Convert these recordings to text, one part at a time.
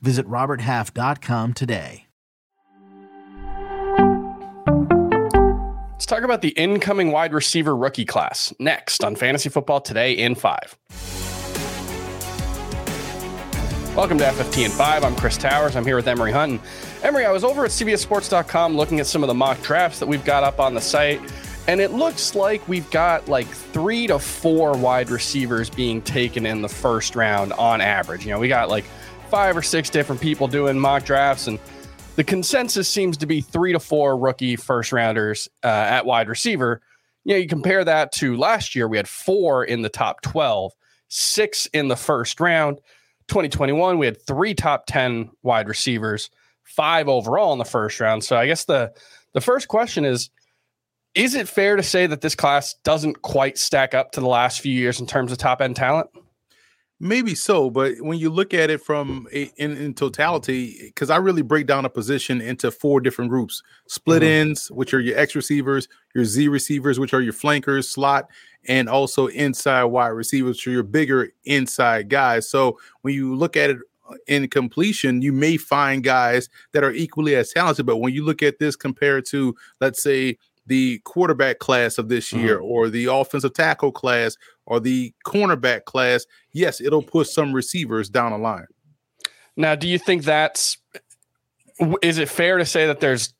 Visit RobertHalf.com today. Let's talk about the incoming wide receiver rookie class next on Fantasy Football Today in 5. Welcome to FFT in 5. I'm Chris Towers. I'm here with Emory Hunt. Emory, I was over at CBSSports.com looking at some of the mock drafts that we've got up on the site, and it looks like we've got like three to four wide receivers being taken in the first round on average. You know, we got like five or six different people doing mock drafts, and the consensus seems to be three to four rookie first rounders uh, at wide receiver. You know, you compare that to last year, we had four in the top 12, six in the first round. 2021, we had three top 10 wide receivers, five overall in the first round. So I guess the the first question is is it fair to say that this class doesn't quite stack up to the last few years in terms of top end talent? Maybe so, but when you look at it from a, in, in totality, because I really break down a position into four different groups: split mm-hmm. ends, which are your X receivers, your Z receivers, which are your flankers, slot, and also inside wide receivers, which are your bigger inside guys. So when you look at it uh, in completion, you may find guys that are equally as talented. But when you look at this compared to, let's say, the quarterback class of this year mm-hmm. or the offensive tackle class or the cornerback class, yes, it'll push some receivers down the line. Now, do you think that's is it fair to say that there's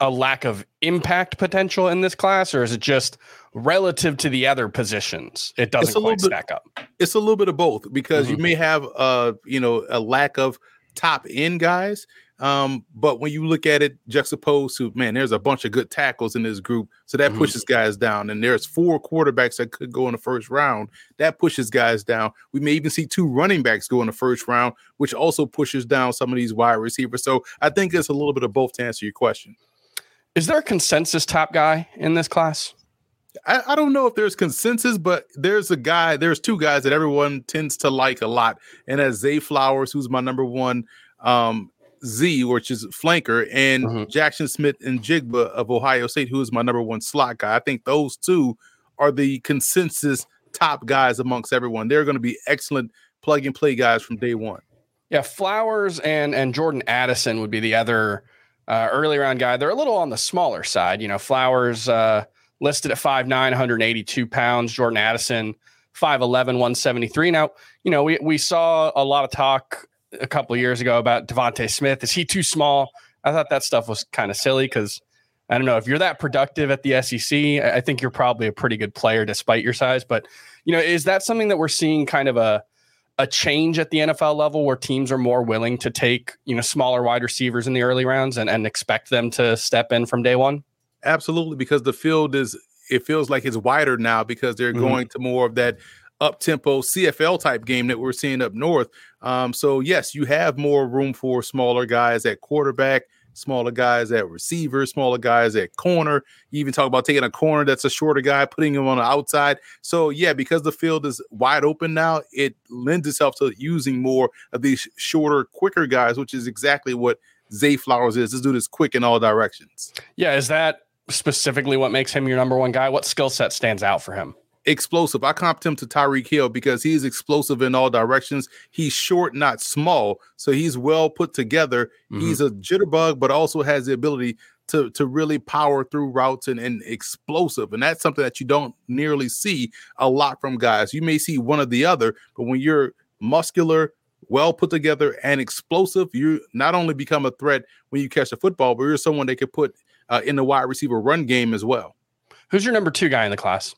a lack of impact potential in this class, or is it just relative to the other positions? It doesn't quite bit, stack up. It's a little bit of both because mm-hmm. you may have uh you know a lack of top end guys um, but when you look at it juxtaposed to man, there's a bunch of good tackles in this group, so that mm-hmm. pushes guys down. And there's four quarterbacks that could go in the first round, that pushes guys down. We may even see two running backs go in the first round, which also pushes down some of these wide receivers. So I think it's a little bit of both to answer your question. Is there a consensus top guy in this class? I, I, don't know if there's consensus, but there's a guy, there's two guys that everyone tends to like a lot. And that's Zay Flowers, who's my number one um, Z, which is flanker, and mm-hmm. Jaxon Smith-Njigba of Ohio State, who is my number one slot guy. I think those two are the consensus top guys amongst everyone. They're going to be excellent plug and play guys from day one. Yeah, Flowers and and Jordan Addison would be the other uh, early round guy. They're a little on the smaller side. You know, Flowers uh, listed at 5'9", 182 pounds. Jordan Addison, 5'11", 173. Now, you know, we we saw a lot of talk a couple years ago about DeVonta Smith. Is he too small? I thought that stuff was kind of silly because I don't know if you're that productive at the SEC. I think you're probably a pretty good player despite your size. But you know, is that something that we're seeing kind of a a change at the NFL level where teams are more willing to take you know smaller wide receivers in the early rounds and, and expect them to step in from day one? Absolutely, because the field is it feels like it's wider now because they're mm-hmm. going to more of that up tempo CFL type game that we're seeing up north. Um, so yes, you have more room for smaller guys at quarterback, smaller guys at receiver, smaller guys at corner. You even talk about taking a corner that's a shorter guy, putting him on the outside. So yeah, because the field is wide open now, it lends itself to using more of these shorter, quicker guys, which is exactly what Zay Flowers is. This dude is quick in all directions. Yeah, is that specifically what makes him your number one guy? What skill set stands out for him? Explosive. I comped him to Tyreek Hill because he's explosive in all directions. He's short, not small, so he's well put together. Mm-hmm. He's a jitterbug, but also has the ability to to really power through routes and, and explosive. And that's something that you don't nearly see a lot from guys. You may see one or the other, but when you're muscular, well put together, and explosive, you not only become a threat when you catch the football, but you're someone they could put uh, in the wide receiver run game as well. Who's your number two guy in the class?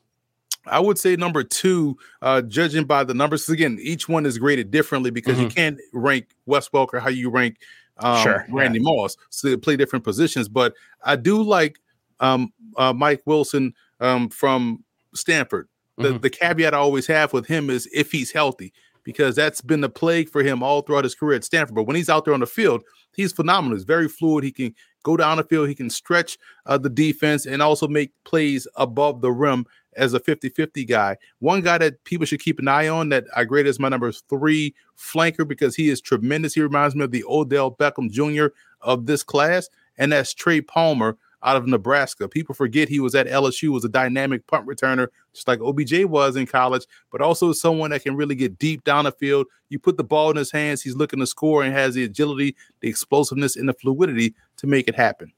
I would say number two, uh, judging by the numbers. Again, each one is graded differently because mm-hmm. you can't rank Wes Welker how you rank um, sure, Randy yeah. Moss. So they play different positions. But I do like um, uh, Mike Wilson um, from Stanford. The, mm-hmm. the caveat I always have with him is if he's healthy. because that's been the plague for him all throughout his career at Stanford. But when he's out there on the field, he's phenomenal. He's very fluid. He can go down the field, he can stretch uh, the defense and also make plays above the rim as a 50 50 guy. One guy that people should keep an eye on that I grade as my number three flanker because he is tremendous. He reminds me of the Odell Beckham Jr. of this class, and that's Trey Palmer out of Nebraska. People forget he was at LSU, was a dynamic punt returner, just like OBJ was in college, but also someone that can really get deep down the field. You put the ball in his hands, he's looking to score and has the agility, the explosiveness, and the fluidity to make it happen.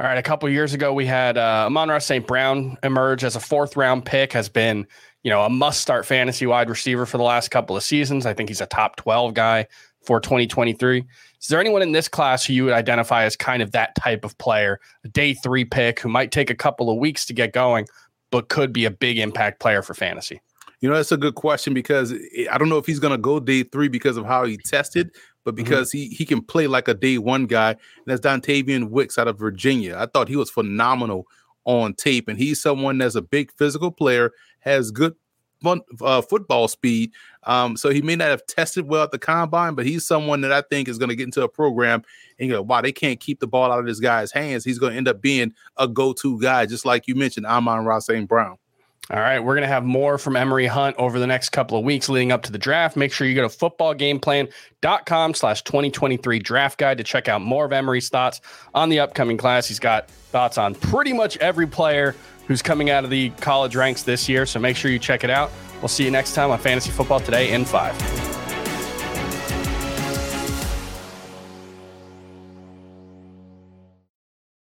All right, a couple years ago, we had uh, Amon-Ra St. Brown emerge as a fourth round pick, has been, you know, a must start fantasy wide receiver for the last couple of seasons. I think he's a top 12 guy for 2023. Is there anyone in this class who you would identify as kind of that type of player, a day three pick who might take a couple of weeks to get going, but could be a big impact player for fantasy? You know, that's a good question because I don't know if he's going to go day three because of how he tested, but mm-hmm. because mm-hmm. he he can play like a day one guy. And that's Dontayvion Wicks out of Virginia. I thought he was phenomenal on tape, and he's someone that's a big physical player, has good fun, uh, football speed. Um, so he may not have tested well at the combine, but he's someone that I think is going to get into a program and know, wow, they can't keep the ball out of this guy's hands. He's going to end up being a go-to guy, just like you mentioned, Amon-Ra St. Brown. All right, we're going to have more from Emory Hunt over the next couple of weeks leading up to the draft. Make sure you go to footballgameplan.com slash 2023 draft guide to check out more of Emory's thoughts on the upcoming class. He's got thoughts on pretty much every player who's coming out of the college ranks this year. So make sure you check it out. We'll see you next time on Fantasy Football Today in five.